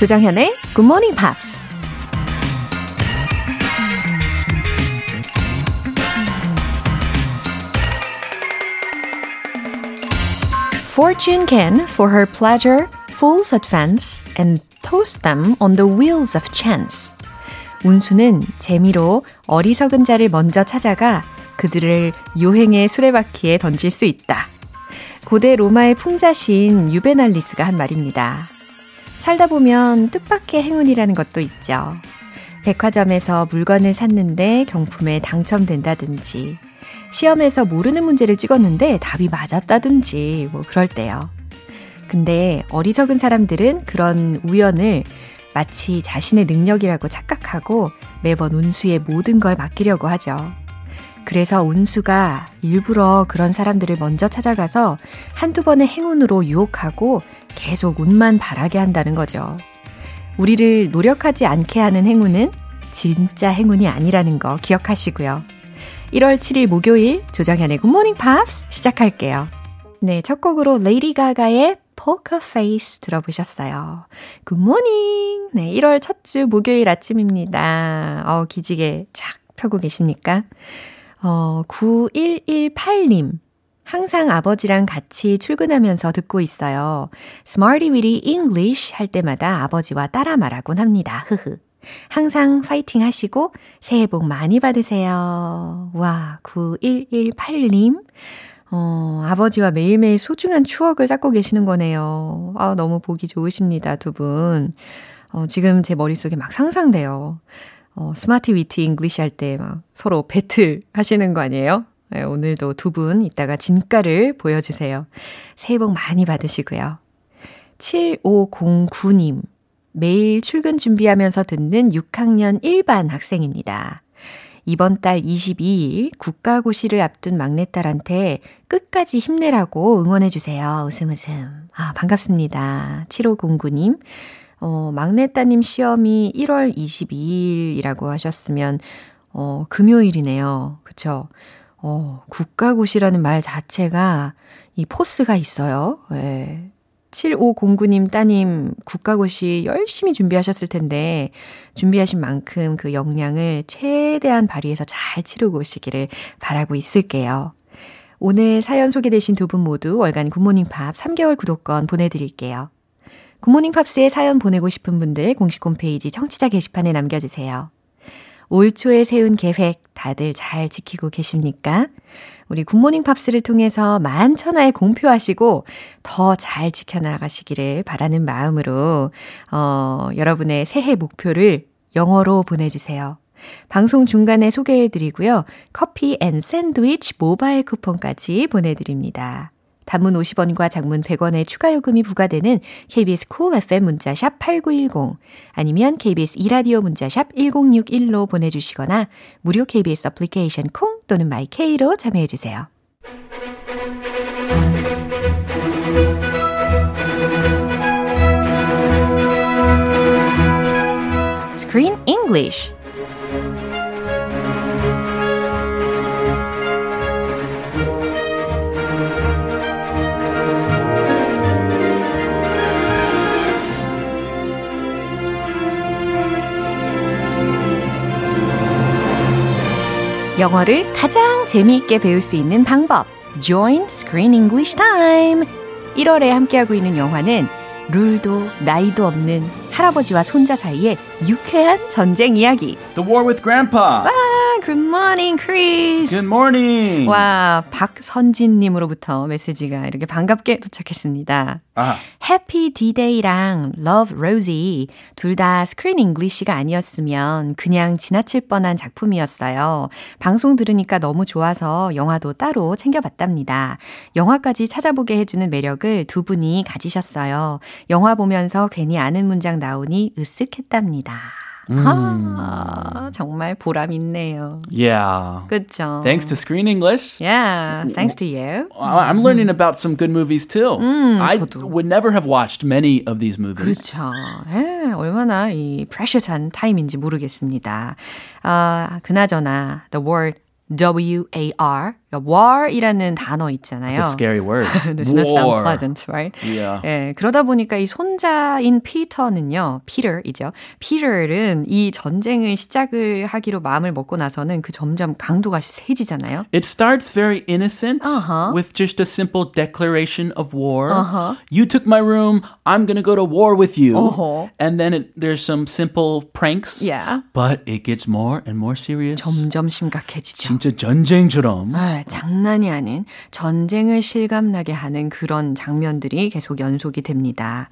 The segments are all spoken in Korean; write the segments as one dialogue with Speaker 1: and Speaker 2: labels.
Speaker 1: 조정현의 Good Morning Pops. Fortune can, for her pleasure, fools advance and toast them on the wheels of chance. 운수는 재미로 어리석은 자를 먼저 찾아가 그들을 요행의 수레바퀴에 던질 수 있다. 고대 로마의 풍자신 유베날리스가 한 말입니다. 살다 보면 뜻밖의 행운이라는 것도 있죠. 백화점에서 물건을 샀는데 경품에 당첨된다든지, 시험에서 모르는 문제를 찍었는데 답이 맞았다든지 뭐 그럴 때요. 근데 어리석은 사람들은 그런 우연을 마치 자신의 능력이라고 착각하고 매번 운수에 모든 걸 맡기려고 하죠. 그래서 운수가 일부러 그런 사람들을 먼저 찾아가서 한두 번의 행운으로 유혹하고 계속 운만 바라게 한다는 거죠. 우리를 노력하지 않게 하는 행운은 진짜 행운이 아니라는 거 기억하시고요. 1월 7일 목요일 조정현의 굿모닝 팝스 시작할게요. 네, 첫 곡으로 레이디 가가의 Poker Face 들어보셨어요. Good morning! 네, 1월 첫 주 목요일 아침입니다. 어, 기지개 쫙 펴고 계십니까? 어, 9118님. 항상 아버지랑 같이 출근하면서 듣고 있어요. Smarty Weedy English 할 때마다 아버지와 따라 말하곤 합니다. 흐흐. 항상 파이팅 하시고 새해 복 많이 받으세요. 와, 9118님. 어, 아버지와 매일매일 소중한 추억을 쌓고 계시는 거네요. 아, 너무 보기 좋으십니다, 두 분. 어, 지금 제 머릿속에 막 상상돼요. 어, Smart Witty English 할 때 막 서로 배틀 하시는 거 아니에요? 네, 오늘도 두 분 이따가 진가를 보여주세요. 새해 복 많이 받으시고요. 7509님. 매일 출근 준비하면서 듣는 6학년 1반 학생입니다. 이번 달 22일 국가고시를 앞둔 막내딸한테 끝까지 힘내라고 응원해주세요. 웃음 웃음. 아, 반갑습니다. 7509님. 어, 막내따님 시험이 1월 22일이라고 하셨으면, 어, 금요일이네요. 그쵸? 어, 국가고시라는 말 자체가 이 포스가 있어요. 예. 7509님 따님 국가고시 열심히 준비하셨을 텐데 준비하신 만큼 그 역량을 최대한 발휘해서 잘 치르고 오시기를 바라고 있을게요. 오늘 사연 소개되신 두 분 모두 월간 굿모닝 팝 3개월 구독권 보내드릴게요. 굿모닝 팝스에 사연 보내고 싶은 분들 공식 홈페이지 청취자 게시판에 남겨주세요. 올 초에 세운 계획 다들 잘 지키고 계십니까? 우리 굿모닝 팝스를 통해서 만천하에 공표하시고 더 잘 지켜나가시기를 바라는 마음으로, 어, 여러분의 새해 목표를 영어로 보내주세요. 방송 중간에 소개해드리고요. 커피 and 샌드위치 모바일 쿠폰까지 보내드립니다. 단문 50원과 장문 100원의 추가 요금이 부과되는 KBS 콜 cool FM 문자샵 8910 아니면 KBS 이라디오 문자샵 1061로 보내주시거나 무료 KBS 애플리케이션 콩 또는 마이케이로 참여해주세요. Screen English 영어를 가장 재미있게 배울 수 있는 방법. Join Screen English Time. 1월에 함께하고 있는 영화는 룰도 나이도 없는 할아버지와 손자 사이의 유쾌한 전쟁 이야기.
Speaker 2: The War with Grandpa.
Speaker 1: 와, good morning, Chris.
Speaker 2: Good morning.
Speaker 1: 와, 박선진님으로부터 메시지가 이렇게 반갑게 도착했습니다.
Speaker 2: 아.
Speaker 1: Happy Death Day랑 Love Rosie 둘 다 Screen English가 아니었으면 그냥 지나칠 뻔한 작품이었어요. 방송 들으니까 너무 좋아서 영화도 따로 챙겨봤답니다. 영화까지 찾아보게 해주는 매력을 두 분이 가지셨어요. 영화 보면서 괜히 아는 문장 나오니 으쓱했답니다. 음. 아, 정말 보람 있네요.
Speaker 2: Yeah.
Speaker 1: 그렇죠.
Speaker 2: Thanks to Screen English.
Speaker 1: Yeah, thanks to you.
Speaker 2: I'm learning about some good movies too.
Speaker 1: 음,
Speaker 2: I
Speaker 1: 저도.
Speaker 2: would never have watched many of these movies.
Speaker 1: 그렇죠. 예, 얼마나 이 프레셔스한 타임인지 모르겠습니다. 아, 그나저나 The War W-A-R. war이라는 단어 있잖아요.
Speaker 2: It's a scary word.
Speaker 1: Does sound pleasant, right?
Speaker 2: Yeah.
Speaker 1: 예, 그러다 보니까 이 손자인 피터는요, 피터이죠. 피터는 이 전쟁을 시작을 하기로 마음을 먹고 나서는 그 점점 강도가 세지잖아요.
Speaker 2: It starts very innocent
Speaker 1: Uh-huh.
Speaker 2: with just a simple declaration of war. You took my room. I'm to go to war with you.
Speaker 1: Uh-huh.
Speaker 2: And then it, there's some simple pranks.
Speaker 1: Yeah.
Speaker 2: But it gets more and more serious.
Speaker 1: 점점 심각해지죠.
Speaker 2: 진짜 전쟁처럼.
Speaker 1: 아, 장난이 아닌 전쟁을 실감나게 하는 그런 장면들이 계속 연속이 됩니다.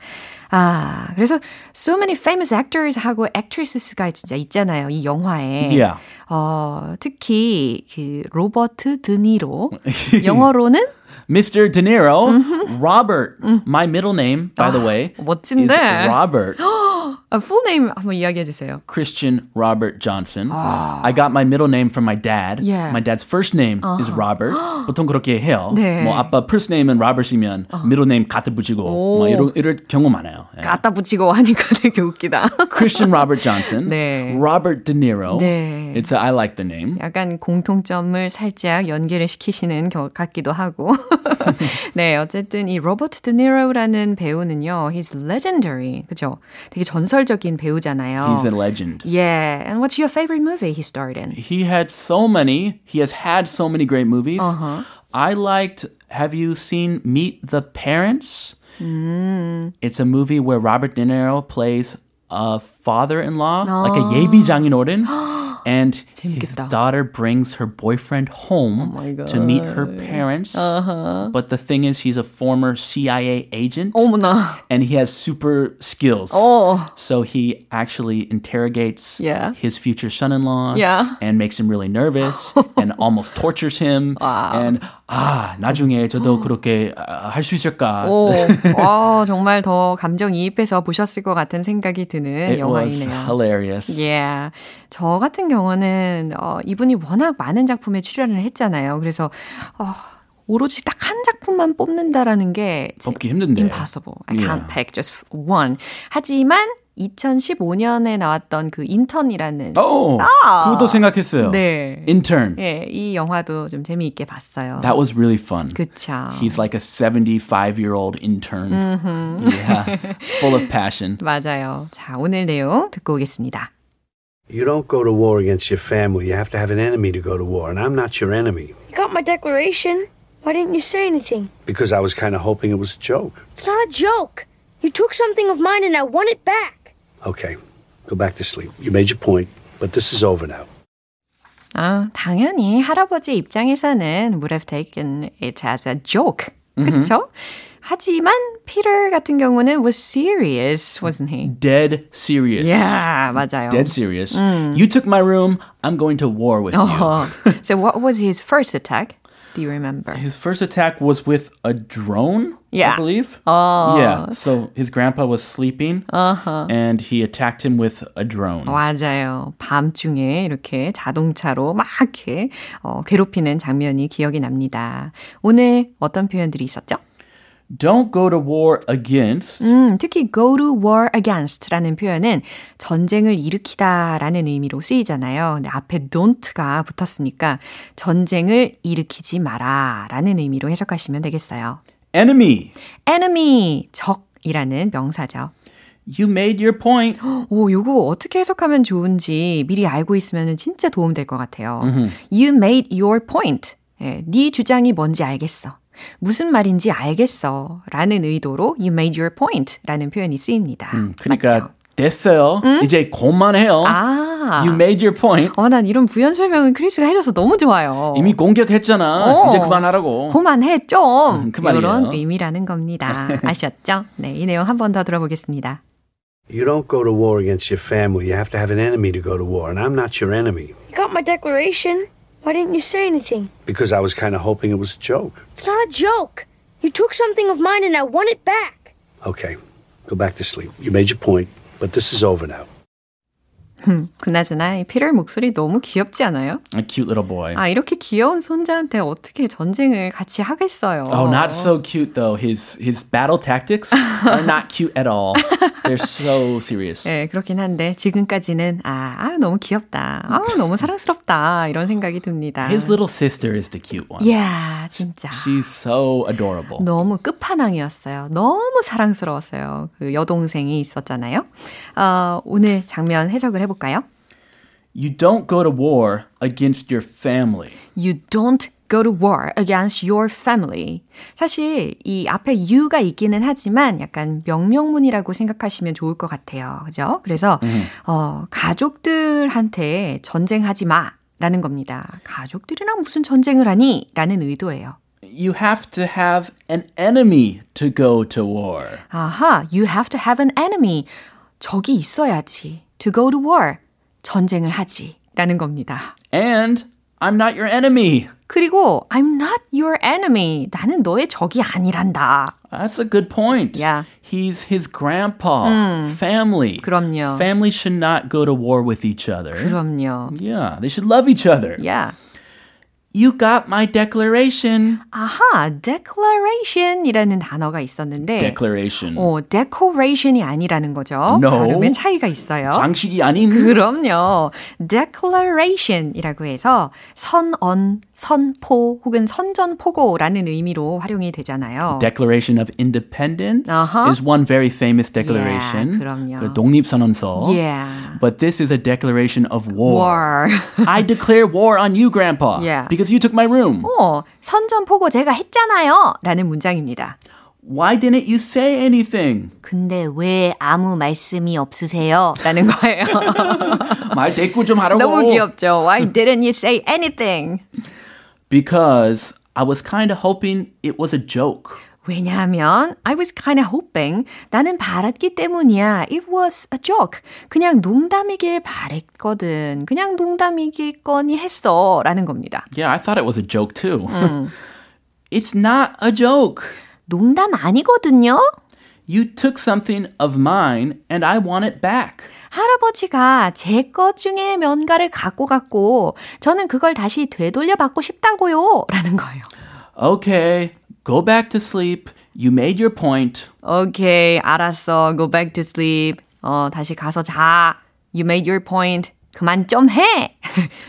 Speaker 1: 아, 그래서 so many famous actors 하고 actresses가 진짜 있잖아요. 이 영화에.
Speaker 2: Yeah.
Speaker 1: 어, 특히 그 로버트 드니로 영어로는
Speaker 2: Mr. De Niro, Robert. My middle name, by the way, is
Speaker 1: 멋진데.
Speaker 2: Robert.
Speaker 1: 아, full name 한번 이야기해 주세요.
Speaker 2: Christian Robert Johnson. I got my middle name from my dad.
Speaker 1: Yeah.
Speaker 2: My dad's first name is Robert. 보통 그렇게 해요.
Speaker 1: 네.
Speaker 2: 뭐 아빠 first name은 Robert이면 middle name 갖다 붙이고 뭐 이런 이럴 경우 많아요. 예.
Speaker 1: 갖다 붙이고 하니까 되게 웃기다.
Speaker 2: Christian Robert Johnson.
Speaker 1: 네.
Speaker 2: Robert De Niro.
Speaker 1: 네.
Speaker 2: It's a, I like the name.
Speaker 1: 약간 공통점을 살짝 연계를 시키시는 겨, 같기도 하고. 네, 어쨌든 이 로버트 드니로라는 배우는요, he's legendary. 그죠? 되게 전설적인 배우잖아요.
Speaker 2: He's a legend.
Speaker 1: Yeah, and what's your favorite movie he starred in?
Speaker 2: He had so many. He has had so many great movies.
Speaker 1: Uh-huh.
Speaker 2: I liked. Have you seen Meet the Parents?
Speaker 1: Mm.
Speaker 2: It's a movie where Robert De Niro plays a father-in-law, like a 예비장인어른, and his
Speaker 1: 재밌겠다.
Speaker 2: daughter brings her boyfriend home
Speaker 1: Oh my
Speaker 2: to meet her parents.
Speaker 1: Uh-huh.
Speaker 2: But the thing is, he's a former CIA agent.
Speaker 1: 어머나.
Speaker 2: and he has super skills.
Speaker 1: Oh.
Speaker 2: So he actually interrogates
Speaker 1: Yeah.
Speaker 2: his future son-in-law
Speaker 1: Yeah.
Speaker 2: and makes him really nervous and almost tortures him. And 아, 나중에 저도 그렇게 할 수 있을까?
Speaker 1: 오, 어, 정말 더 감정이입해서 보셨을 것 같은 생각이 드는
Speaker 2: It was
Speaker 1: 영화이네요.
Speaker 2: hilarious.
Speaker 1: Yeah. 저 같은 경우는 어, 이분이 워낙 많은 작품에 출연을 했잖아요. 그래서 어, 오로지 딱 한 작품만 뽑는다라는 게
Speaker 2: 뽑기 힘든데.
Speaker 1: impossible. I can't
Speaker 2: Yeah.
Speaker 1: pick just one. 하지만 2015년에 나왔던 그 인턴이라는
Speaker 2: 오, 그것도 생각했어요.
Speaker 1: 네.
Speaker 2: Intern.
Speaker 1: 예, 이 영화도 좀 재미있게 봤어요.
Speaker 2: That was really fun.
Speaker 1: 그쵸.
Speaker 2: He's like a 75-year-old intern. Yeah, full of passion.
Speaker 1: 맞아요. 자, 오늘 내용 듣고 오겠습니다.
Speaker 3: You don't go to war against your family. You have to have an enemy to go to war, and I'm not your enemy.
Speaker 4: You got my declaration. Why didn't you say anything?
Speaker 3: Because I was kind of hoping it was a joke.
Speaker 4: It's not a joke. You took something of mine and I want it back.
Speaker 3: Okay, go back to sleep. You made your point, but this is over now.
Speaker 1: 아, 당연히 할아버지 입장에서는 would have taken it as a joke. 그쵸? 하지만 피터 같은 경우는 was serious, wasn't he?
Speaker 2: Dead serious.
Speaker 1: Yeah, 맞아요.
Speaker 2: Dead serious. You took my room. I'm going to war with you.
Speaker 1: 어, so what was his first attack? Do you remember?
Speaker 2: His first attack was with a drone,
Speaker 1: Yeah.
Speaker 2: I believe.
Speaker 1: Oh.
Speaker 2: Yeah. So his grandpa was sleeping, and he attacked him with a drone.
Speaker 1: 맞아요. 밤중에 이렇게 자동차로 막 이렇게 어, 괴롭히는 장면이 기억이 납니다. 오늘 어떤 표현들이 있었죠?
Speaker 2: Don't go to war against.
Speaker 1: 음, 특히 go to war against라는 표현은 전쟁을 일으키다라는 의미로 쓰이잖아요. 근데 앞에 don't가 붙었으니까 전쟁을 일으키지 마라라는 의미로 해석하시면 되겠어요.
Speaker 2: Enemy.
Speaker 1: enemy, 적이라는 명사죠.
Speaker 2: You made your point.
Speaker 1: 오, 요거 어떻게 해석하면 좋은지 미리 알고 있으면 진짜 도움될 것 같아요. You made your point. 예, 네 주장이 뭔지 알겠어. 무슨 말인지 알겠어. 라는 의도로 you made your point 라는 표현이 쓰입니다.
Speaker 2: 그러니까
Speaker 1: 맞죠?
Speaker 2: 됐어요. 이제 그만해요.
Speaker 1: 아.
Speaker 2: You made your point.
Speaker 1: 어, 난 이런 부연 설명은 크리스가 해줘서 너무 좋아요.
Speaker 2: 이미 공격했잖아.
Speaker 1: 어.
Speaker 2: 이제 그만하라고.
Speaker 1: 그만해, 좀.
Speaker 2: 그 말이에요.
Speaker 1: 이런 의미라는 겁니다. 아셨죠? 네, 이 내용 한 번 더 들어보겠습니다.
Speaker 3: You don't go to war against your family. You have to have an enemy to go to war, and I'm not your enemy.
Speaker 4: You got my declaration. Why didn't you say anything?
Speaker 3: Because I was kind of hoping it was a joke.
Speaker 4: It's not a joke. You took something of mine and I want it back.
Speaker 3: Okay, go back to sleep. You made your point, but this is over now.
Speaker 1: 음, 그나저나 이 피터 목소리 너무 귀엽지 않아요?
Speaker 2: A cute little boy.
Speaker 1: 아 이렇게 귀여운 손자한테 어떻게 전쟁을 같이 하겠어요?
Speaker 2: Oh, not so cute though. His his battle tactics are not cute at all. They're so serious.
Speaker 1: 네, 그렇긴 한데 지금까지는 아, 아 너무 귀엽다. 아 너무 사랑스럽다 이런 생각이 듭니다.
Speaker 2: His little sister is the cute one.
Speaker 1: yeah, 진짜.
Speaker 2: She's so adorable.
Speaker 1: 너무 끝판왕이었어요. 너무 사랑스러웠어요. 그 여동생이 있었잖아요. 어, 오늘 장면 해석을 해 볼까요?
Speaker 2: You don't go to war against your family.
Speaker 1: You don't go to war against your family. 사실 이 앞에 you가 있기는 하지만 약간 명령문이라고 생각하시면 좋을 것 같아요. 그죠? 그래서 어, 가족들한테 전쟁하지 마 라는 겁니다. 가족들이랑 무슨 전쟁을 하니? 라는 의도예요.
Speaker 2: You have to have an enemy to go to war.
Speaker 1: 아하, you have to have an enemy. 적이 있어야지. To go to war. 전쟁을 하지. 라는 겁니다.
Speaker 2: And I'm not your enemy.
Speaker 1: 그리고 I'm not your enemy. 나는 너의 적이 아니란다.
Speaker 2: That's a good point.
Speaker 1: Yeah.
Speaker 2: He's his grandpa. Family.
Speaker 1: 그럼요.
Speaker 2: Family should not go to war with each other.
Speaker 1: 그럼요.
Speaker 2: Yeah, they should love each other.
Speaker 1: Yeah.
Speaker 2: You got my declaration.
Speaker 1: 아하, declaration이라는 단어가 있었는데
Speaker 2: Declaration.
Speaker 1: 어, decoration이 아니라는 거죠.
Speaker 2: No.
Speaker 1: 발음의 차이가 있어요.
Speaker 2: 장식이 아닌
Speaker 1: 그럼요. declaration이라고 해서 선언, 선포 혹은 선전포고라는 의미로 활용이 되잖아요.
Speaker 2: Declaration of Independence
Speaker 1: Uh-huh.
Speaker 2: is one very famous declaration.
Speaker 1: Yeah, 그럼요.
Speaker 2: 그 독립선언서.
Speaker 1: Yeah.
Speaker 2: But this is a declaration of war.
Speaker 1: war.
Speaker 2: I declare war on you, Grandpa,
Speaker 1: Yeah.
Speaker 2: because you took my room.
Speaker 1: 어, 선전포고 제가 했잖아요. 라는 문장입니다.
Speaker 2: Why didn't you say anything?
Speaker 1: 근데 왜 아무 말씀이 없으세요? 라는 거예요.
Speaker 2: 말 대꾸 좀 하라고.
Speaker 1: 너무 귀엽죠? Why didn't you say anything?
Speaker 2: Because I was kind of hoping it was a joke.
Speaker 1: 왜냐하면 I was kind of hoping 나는 바랐기 때문이야. It was a joke. 그냥 농담이길 바랬거든. 그냥 농담이겠거니 했어. 라는 겁니다.
Speaker 2: Yeah, I thought it was a joke too. it's not a joke.
Speaker 1: 농담 아니거든요.
Speaker 2: You took something of mine and I want it back.
Speaker 1: 할아버지가 제 것 중에 뭔가를 갖고 갔고 저는 그걸 다시 되돌려 받고 싶다고요. 라는 거예요.
Speaker 2: Okay, go back to sleep. You made your point.
Speaker 1: 오케이, 알았어. Go back to sleep. 어, 다시 가서 자. You made your point. 그만 좀 해.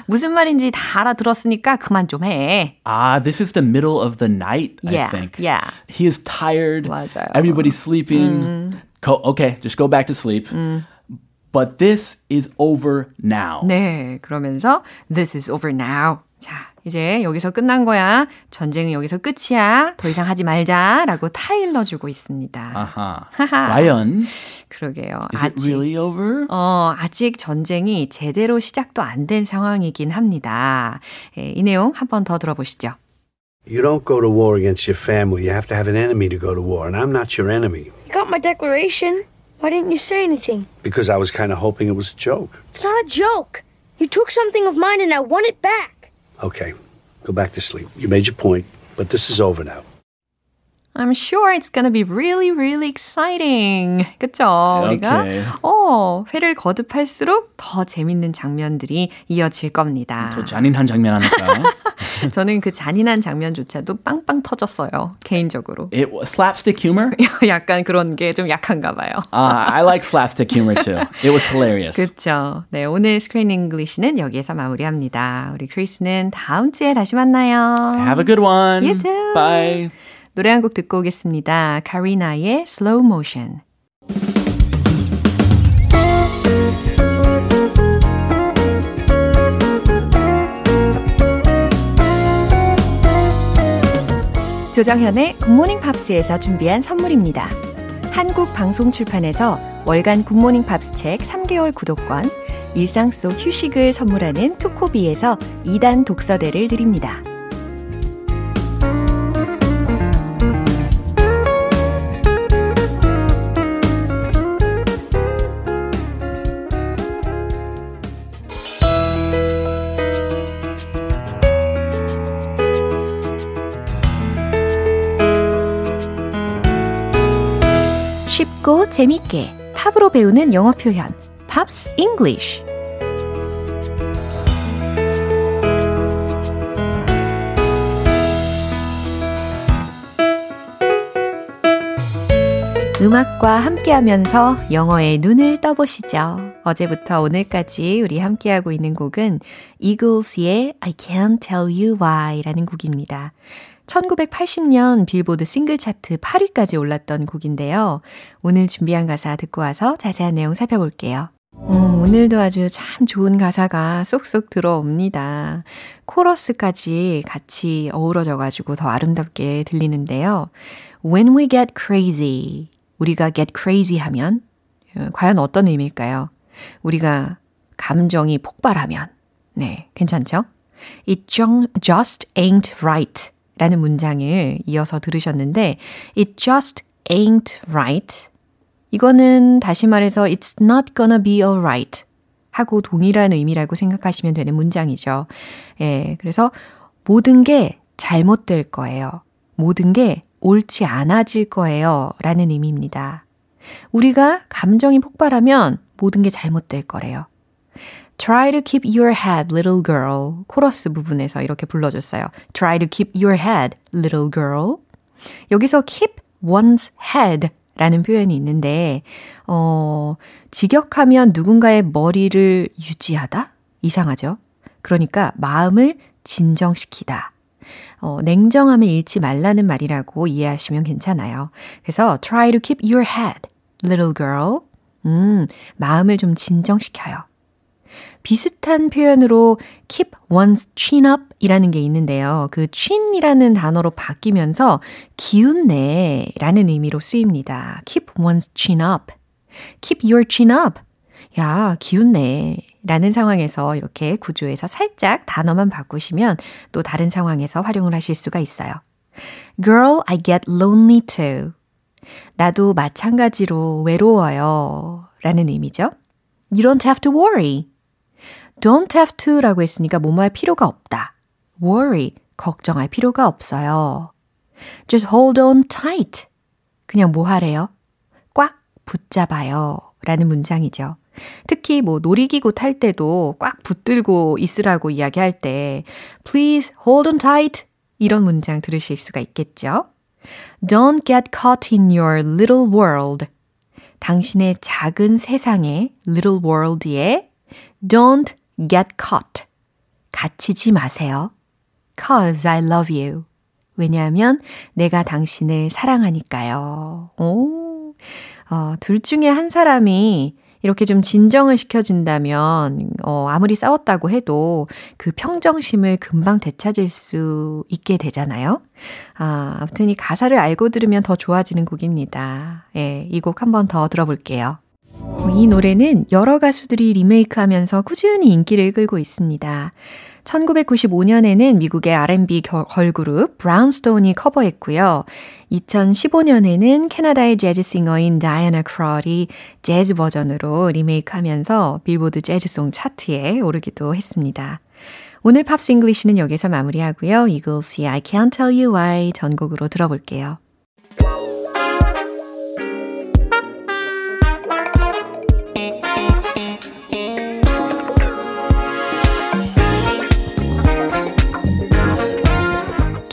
Speaker 1: 무슨 말인지 다 알아들었으니까 그만 좀 해.
Speaker 2: Ah, this is the middle of the night,
Speaker 1: Yeah,
Speaker 2: I think.
Speaker 1: yeah.
Speaker 2: He is tired.
Speaker 1: 맞아요.
Speaker 2: Everybody's sleeping. Go, okay, just go back to sleep. But this is over now.
Speaker 1: 네, 그러면서 this is over now. 자, 이제 여기서 끝난 거야. 전쟁은 여기서 끝이야. 더 이상 하지 말자라고 타일러 주고 있습니다.
Speaker 2: 아하. 과연
Speaker 1: 그러게요.
Speaker 2: is it really over?
Speaker 1: 어, 아직 전쟁이 제대로 시작도 안 된 상황이긴 합니다. 예, 이 내용 한 번 더 들어보시죠.
Speaker 3: You don't go to war against your family. You have to have an enemy to go to war, and I'm not your enemy.
Speaker 4: You got my declaration. Why didn't you say anything?
Speaker 3: Because I was kind of hoping it was a joke.
Speaker 4: It's not a joke. You took something of mine and I want it back.
Speaker 3: Okay, go back to sleep. You made your point, but this is over now.
Speaker 1: I'm sure it's gonna be really, really exciting. 그쵸? 우리가,
Speaker 2: Okay.
Speaker 1: 어, 회를 거듭할수록 더 재밌는 장면들이 이어질 겁니다.
Speaker 2: 더 잔인한 장면 하니까.
Speaker 1: 저는 그 잔인한 장면조차도 빵빵 터졌어요. 개인적으로.
Speaker 2: it slapstick humor.
Speaker 1: 약간 그런 게 좀 약한가 봐요.
Speaker 2: Uh, I like slapstick humor too. It was hilarious.
Speaker 1: 그쵸. 네, 오늘 Screen English는 여기에서 마무리합니다. 우리 크리스는 다음 주에 다시 만나요.
Speaker 2: Have a good one.
Speaker 1: You too.
Speaker 2: Bye.
Speaker 1: 노래 한 곡 듣고 오겠습니다. 카리나의 Slow Motion. 조정현의 굿모닝 팝스에서 준비한 선물입니다. 한국 방송 출판에서 월간 굿모닝 팝스 책 3개월 구독권, 일상 속 휴식을 선물하는 투코비에서 2단 독서대를 드립니다. 재밌게 팝으로 배우는 영어 표현 Pops English 음악과 함께하면서 영어에 눈을 떠보시죠. 어제부터 오늘까지 우리 함께하고 있는 곡은 Eagles의 I Can't Tell You Why 라는 곡입니다. 1980년 빌보드 싱글 차트 8위까지 올랐던 곡인데요. 오늘 준비한 가사 듣고 와서 자세한 내용 살펴볼게요. 음, 오늘도 아주 참 좋은 가사가 쏙쏙 들어옵니다. 코러스까지 같이 어우러져가지고 더 아름답게 들리는데요. When we get crazy. 우리가 get crazy 하면 어, 과연 어떤 의미일까요? 우리가 감정이 폭발하면 네, 괜찮죠? It just ain't right 라는 문장을 이어서 들으셨는데 It just ain't right 이거는 다시 말해서 It's not gonna be alright 하고 동일한 의미라고 생각하시면 되는 문장이죠. 예, 그래서 모든 게 잘못될 거예요. 모든 게 옳지 않아질 거예요. 라는 의미입니다. 우리가 감정이 폭발하면 모든 게 잘못될 거래요. Try to keep your head, little girl. 코러스 부분에서 이렇게 불러줬어요. Try to keep your head, little girl. 여기서 keep one's head 라는 표현이 있는데, 어, 직역하면 누군가의 머리를 유지하다? 이상하죠? 그러니까 마음을 진정시키다. 어, 냉정함을 잃지 말라는 말이라고 이해하시면 괜찮아요. 그래서 try to keep your head, little girl. 음, 마음을 좀 진정시켜요. 비슷한 표현으로 keep one's chin up 이라는 게 있는데요. 그 chin이라는 단어로 바뀌면서 기운내 라는 의미로 쓰입니다. keep one's chin up. keep your chin up. 야, 기운내 라는 상황에서 이렇게 구조에서 살짝 단어만 바꾸시면 또 다른 상황에서 활용을 하실 수가 있어요. Girl, I get lonely too. 나도 마찬가지로 외로워요. 라는 의미죠. You don't have to worry. don't have to 라고 했으니까 뭐뭐 할 필요가 없다. worry, 걱정할 필요가 없어요. just hold on tight. 그냥 뭐 하래요? 꽉 붙잡아요. 라는 문장이죠. 특히 뭐 놀이기구 탈 때도 꽉 붙들고 있으라고 이야기할 때 please hold on tight 이런 문장 들으실 수가 있겠죠. Don't get caught in your little world. 당신의 작은 세상에 little world에 don't get caught. 갇히지 마세요. Cause I love you. 왜냐하면 내가 당신을 사랑하니까요. 오, 어, 둘 중에 한 사람이 이렇게 좀 진정을 시켜준다면, 어, 아무리 싸웠다고 해도 그 평정심을 금방 되찾을 수 있게 되잖아요. 아, 아무튼 이 가사를 알고 들으면 더 좋아지는 곡입니다. 예, 이 곡 한 번 더 들어볼게요. 이 노래는 여러 가수들이 리메이크 하면서 꾸준히 인기를 끌고 있습니다. 1995년에는 미국의 R&B 걸그룹 브라운스톤이 커버했고요. 2015년에는 캐나다의 재즈 싱어인 다이애나 크롤이 재즈 버전으로 리메이크하면서 빌보드 재즈송 차트에 오르기도 했습니다. 오늘 Pops English는 여기서 마무리하고요. 이글스의 I Can't Tell You Why 전곡으로 들어볼게요.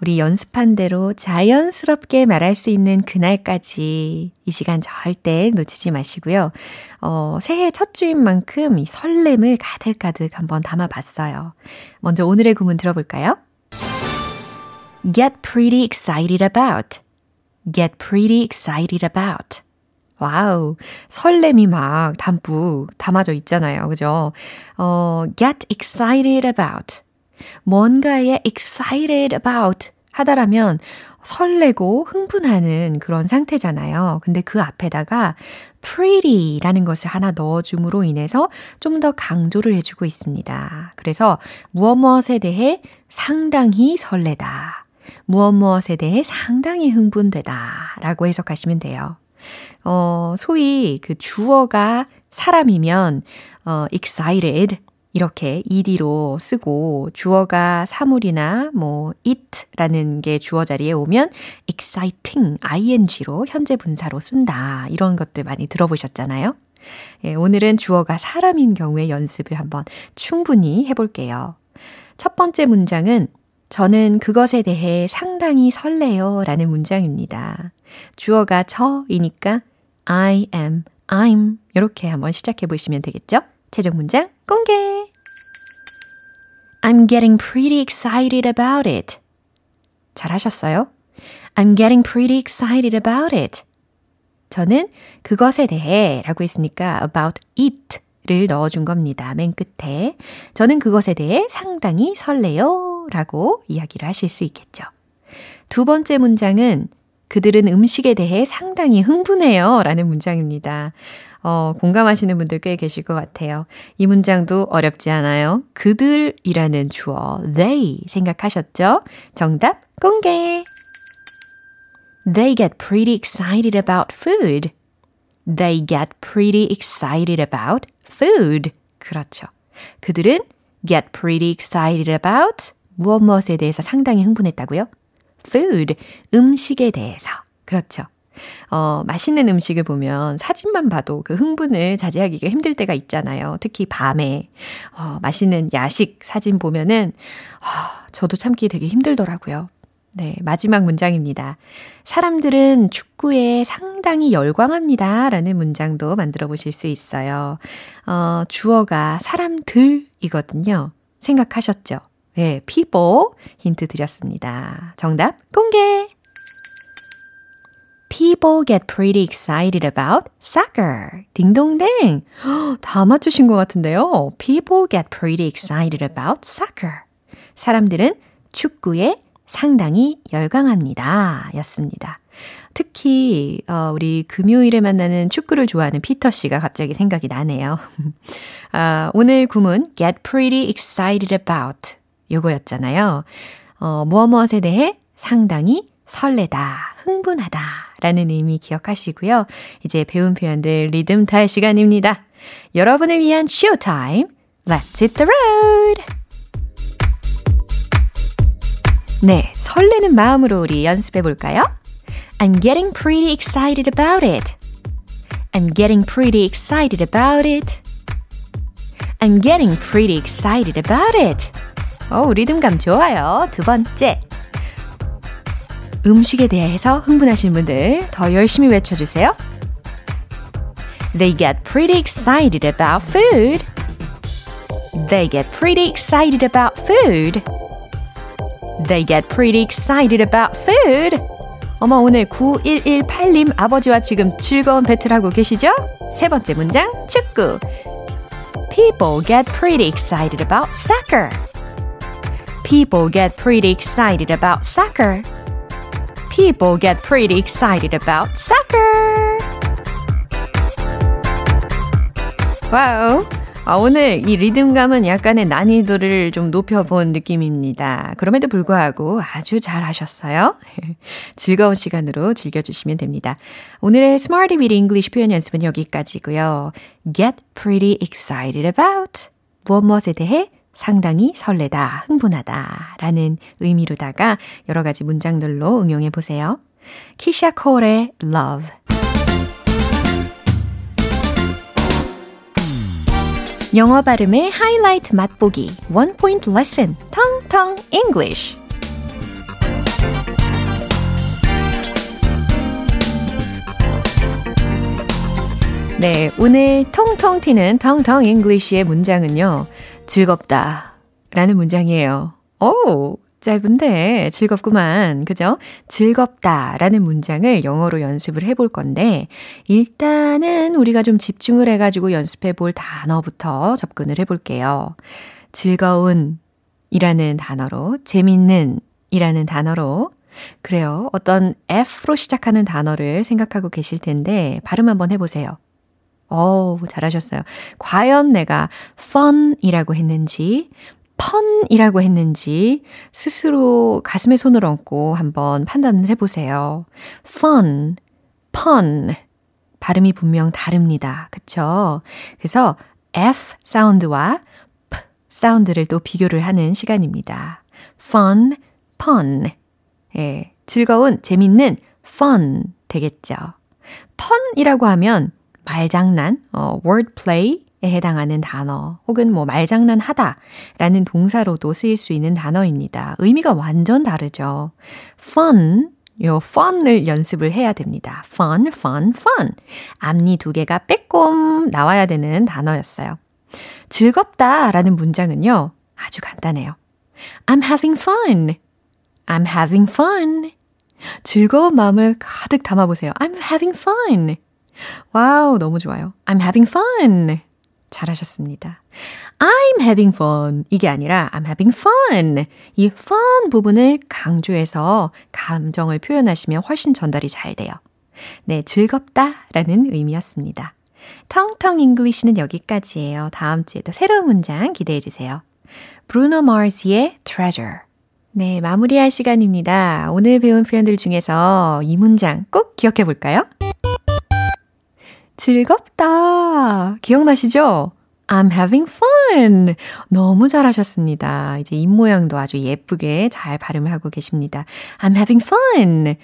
Speaker 1: 우리 연습한 대로 자연스럽게 말할 수 있는 그날까지 이 시간 절대 놓치지 마시고요. 어, 새해 첫 주인 만큼 이 설렘을 가득가득 한번 담아봤어요. 먼저 오늘의 구문 들어볼까요? get pretty excited about. get pretty excited about. 와우, 설렘이 막 담뿍 담아져 있잖아요. 그죠? 어, get excited about. 뭔가에 excited about 하다라면 설레고 흥분하는 그런 상태잖아요. 근데 그 앞에다가 pretty라는 것을 하나 넣어줌으로 인해서 좀 더 강조를 해주고 있습니다. 그래서 무엇 무엇에 대해 상당히 설레다. 무엇 무엇에 대해 상당히 흥분되다. 라고 해석하시면 돼요. 어, 소위 그 주어가 사람이면, 어, excited 이렇게 ed로 쓰고 주어가 사물이나 뭐 it라는 게 주어 자리에 오면 exciting ing로 현재 분사로 쓴다. 이런 것들 많이 들어보셨잖아요. 예, 오늘은 주어가 사람인 경우의 연습을 한번 충분히 해볼게요. 첫 번째 문장은 저는 그것에 대해 상당히 설레요 라는 문장입니다. 주어가 저이니까 I am, I'm 이렇게 한번 시작해 보시면 되겠죠? 최종 문장 공개! I'm getting pretty excited about it. 잘 하셨어요? I'm getting pretty excited about it. 저는 그것에 대해 라고 했으니까 about it 를 넣어준 겁니다. 맨 끝에. 저는 그것에 대해 상당히 설레요 라고 이야기를 하실 수 있겠죠. 두 번째 문장은 그들은 음식에 대해 상당히 흥분해요 라는 문장입니다. 어, 공감하시는 분들 꽤 계실 것 같아요. 이 문장도 어렵지 않아요. 그들이라는 주어, they 생각하셨죠? 정답 공개! They get pretty excited about food. They get pretty excited about food. 그렇죠. 그들은 get pretty excited about 무엇 무엇에 대해서 상당히 흥분했다고요? food, 음식에 대해서. 그렇죠. 어, 맛있는 음식을 보면 사진만 봐도 그 흥분을 자제하기가 힘들 때가 있잖아요. 특히 밤에. 어, 맛있는 야식 사진 보면은, 어, 저도 참기 되게 힘들더라고요. 네, 마지막 문장입니다. 사람들은 축구에 상당히 열광합니다. 라는 문장도 만들어 보실 수 있어요. 어, 주어가 사람들이거든요. 생각하셨죠? 네, people 힌트 드렸습니다. 정답 공개! People get pretty excited about soccer. 딩동댕. 다 맞추신 것 같은데요. People get pretty excited about soccer. 사람들은 축구에 상당히 열광합니다. 였습니다. 특히 어, 우리 금요일에 만나는 축구를 좋아하는 피터 씨가 갑자기 생각이 나네요. 아, 오늘 구문 get pretty excited about 요거였잖아요. 어, 무엇 무엇에 대해 상당히 설레다, 흥분하다 라는 의미 기억하시고요. 이제 배운 표현들 리듬 탈 시간입니다. 여러분을 위한 쇼타임. Let's hit the road! 네, 설레는 마음으로 우리 연습해 볼까요? I'm getting pretty excited about it. I'm getting pretty excited about it. I'm getting pretty excited about it. 어, 리듬감 좋아요. 두 번째. 음식에 대해서 흥분하신 분들 더 열심히 외쳐주세요. They get pretty excited about food. They get pretty excited about food. They get pretty excited about food. 어머, 오늘 9118님 아버지와 지금 즐거운 배틀하고 계시죠? 세 번째 문장, 축구. People get pretty excited about soccer. People get pretty excited about soccer. People get pretty excited about soccer. Wow. 아, 오늘 이 리듬감은 약간의 난이도를 좀 높여본 느낌입니다. 그럼에도 불구하고 아주 잘 하셨어요. 즐거운 시간으로 즐겨주시면 됩니다. 오늘의 Smarty with English 표현 연습은 여기까지고요. Get pretty excited about 무엇 무엇에 대해 상당히 설레다, 흥분하다 라는 의미로다가 여러 가지 문장들로 응용해 보세요. 키샤 콜의 Love 영어 발음의 하이라이트 맛보기 One Point Lesson 텅텅 English 네, 오늘 통통 튀는 텅텅 English의 문장은요. 즐겁다 라는 문장이에요. 오, 짧은데 즐겁구만. 그죠? 즐겁다 라는 문장을 영어로 연습을 해볼 건데, 일단은 우리가 좀 집중을 해가지고 연습해 볼 단어부터 접근을 해볼게요. 즐거운 이라는 단어로, 재밌는 이라는 단어로, 그래요. 어떤 F로 시작하는 단어를 생각하고 계실 텐데, 발음 한번 해보세요. 오, 잘하셨어요. 과연 내가 fun이라고 했는지, 펀이라고 했는지 스스로 가슴에 손을 얹고 한번 판단을 해보세요. fun, pun. 발음이 분명 다릅니다. 그쵸? 그래서 F 사운드와 P 사운드를 또 비교를 하는 시간입니다. fun, pun. 예, 즐거운, 재밌는 fun 되겠죠. pun이라고 하면 말장난, 어, wordplay에 해당하는 단어 혹은 뭐 말장난 하다 라는 동사로도 쓰일 수 있는 단어입니다. 의미가 완전 다르죠. fun 요 fun을 연습을 해야 됩니다. fun, fun, fun. 앞니 두 개가 빼꼼 나와야 되는 단어였어요. 즐겁다 라는 문장은요, 아주 간단해요. I'm having fun. I'm having fun. 즐거운 마음을 가득 담아 보세요. I'm having fun. Wow, 너무 좋아요. I'm having fun. 잘하셨습니다. I'm having fun. 이게 아니라 I'm having fun. 이 fun 부분을 강조해서 감정을 표현하시면 훨씬 전달이 잘 돼요. 네, 즐겁다 라는 의미였습니다. 텅텅 English는 여기까지예요. 다음 주에도 새로운 문장 기대해 주세요. 브루노 마르스의 Treasure. 네, 마무리할 시간입니다. 오늘 배운 표현들 중에서 이 문장 꼭 기억해 볼까요? 즐겁다. 기억나시죠? I'm having fun. 너무 잘하셨습니다. 이제 입모양도 아주 예쁘게 잘 발음을 하고 계십니다. I'm having fun.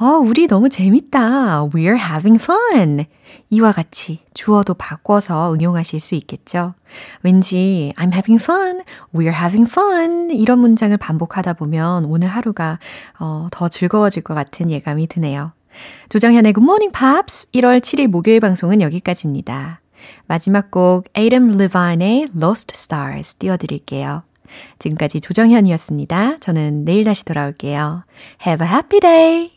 Speaker 1: 어, 우리 너무 재밌다. We're having fun. 이와 같이 주어도 바꿔서 응용하실 수 있겠죠. 왠지 I'm having fun, we're having fun 이런 문장을 반복하다 보면 오늘 하루가 어, 더 즐거워질 것 같은 예감이 드네요. 조정현의 Good Morning Pops 1월 7일 목요일 방송은 여기까지입니다. 마지막 곡 Adam Levine의 Lost Stars 띄워드릴게요. 지금까지 조정현이었습니다. 저는 내일 다시 돌아올게요. Have a happy day!